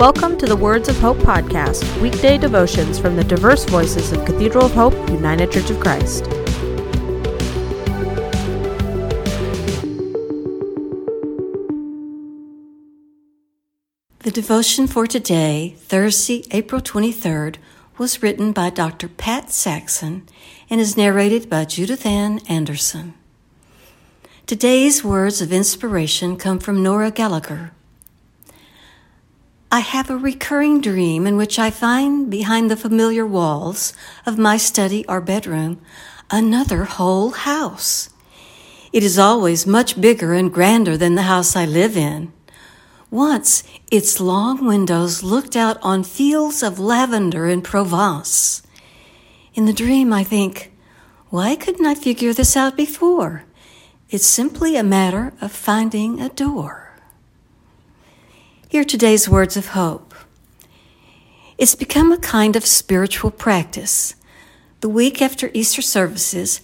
Welcome to the Words of Hope podcast, weekday devotions from the diverse voices of Cathedral of Hope, United Church of Christ. The devotion for today, Thursday, April 23rd, was written by Dr. Pat Saxon and is narrated by Judith Ann Anderson. Today's words of inspiration come from Nora Gallagher. I have a recurring dream in which I find behind the familiar walls of my study or bedroom another whole house. It is always much bigger and grander than the house I live in. Once its long windows looked out on fields of lavender in Provence. In the dream, I think, why couldn't I figure this out before? It's simply a matter of finding a door. Hear today's words of hope. It's become a kind of spiritual practice. The week after Easter services,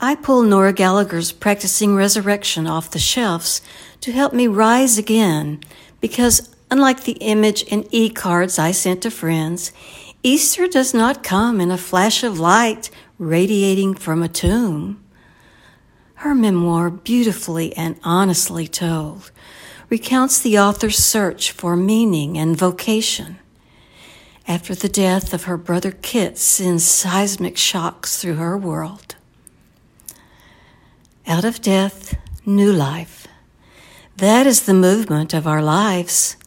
I pull Nora Gallagher's Practicing Resurrection off the shelves to help me rise again because, unlike the image and e cards I sent to friends, Easter does not come in a flash of light radiating from a tomb. Her memoir, beautifully and honestly told, recounts the author's search for meaning and vocation. After the death of her brother Kit sends seismic shocks through her world. Out of death, new life. That is the movement of our lives.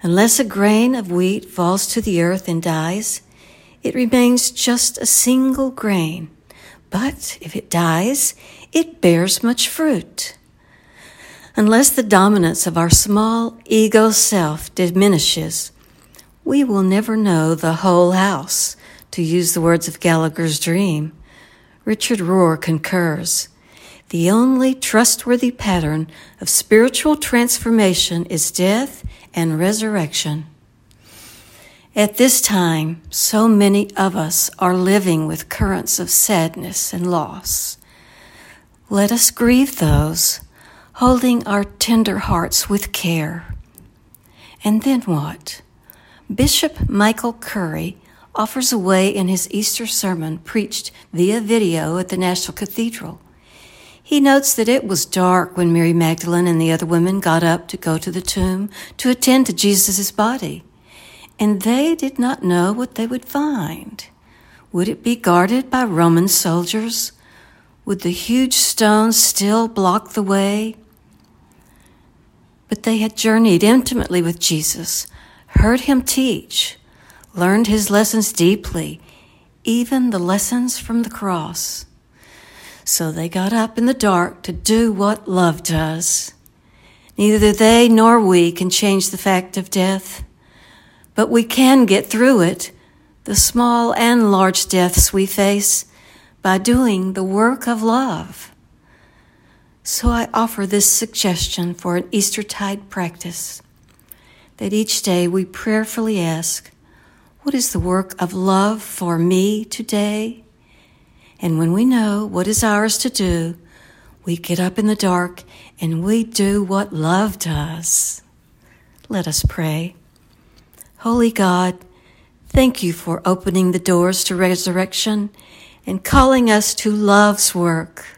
Unless a grain of wheat falls to the earth and dies, it remains just a single grain. But if it dies, it bears much fruit. Unless the dominance of our small ego self diminishes, we will never know the whole house, to use the words of Gallagher's dream. Richard Rohr concurs. The only trustworthy pattern of spiritual transformation is death and resurrection. At this time, so many of us are living with currents of sadness and loss. Let us grieve those holding our tender hearts with care. And then what? Bishop Michael Curry offers a way in his Easter sermon preached via video at the National Cathedral. He notes that it was dark when Mary Magdalene and the other women got up to go to the tomb to attend to Jesus' body, and they did not know what they would find. Would it be guarded by Roman soldiers? Would the huge stones still block the way? But they had journeyed intimately with Jesus, heard him teach, learned his lessons deeply, even the lessons from the cross. So they got up in the dark to do what love does. Neither they nor we can change the fact of death, but we can get through it, the small and large deaths we face, by doing the work of love. So I offer this suggestion for an Eastertide practice that each day we prayerfully ask, What is the work of love for me today? And when we know what is ours to do, we get up in the dark and we do what love does. Let us pray. Holy God, thank you for opening the doors to resurrection and calling us to love's work.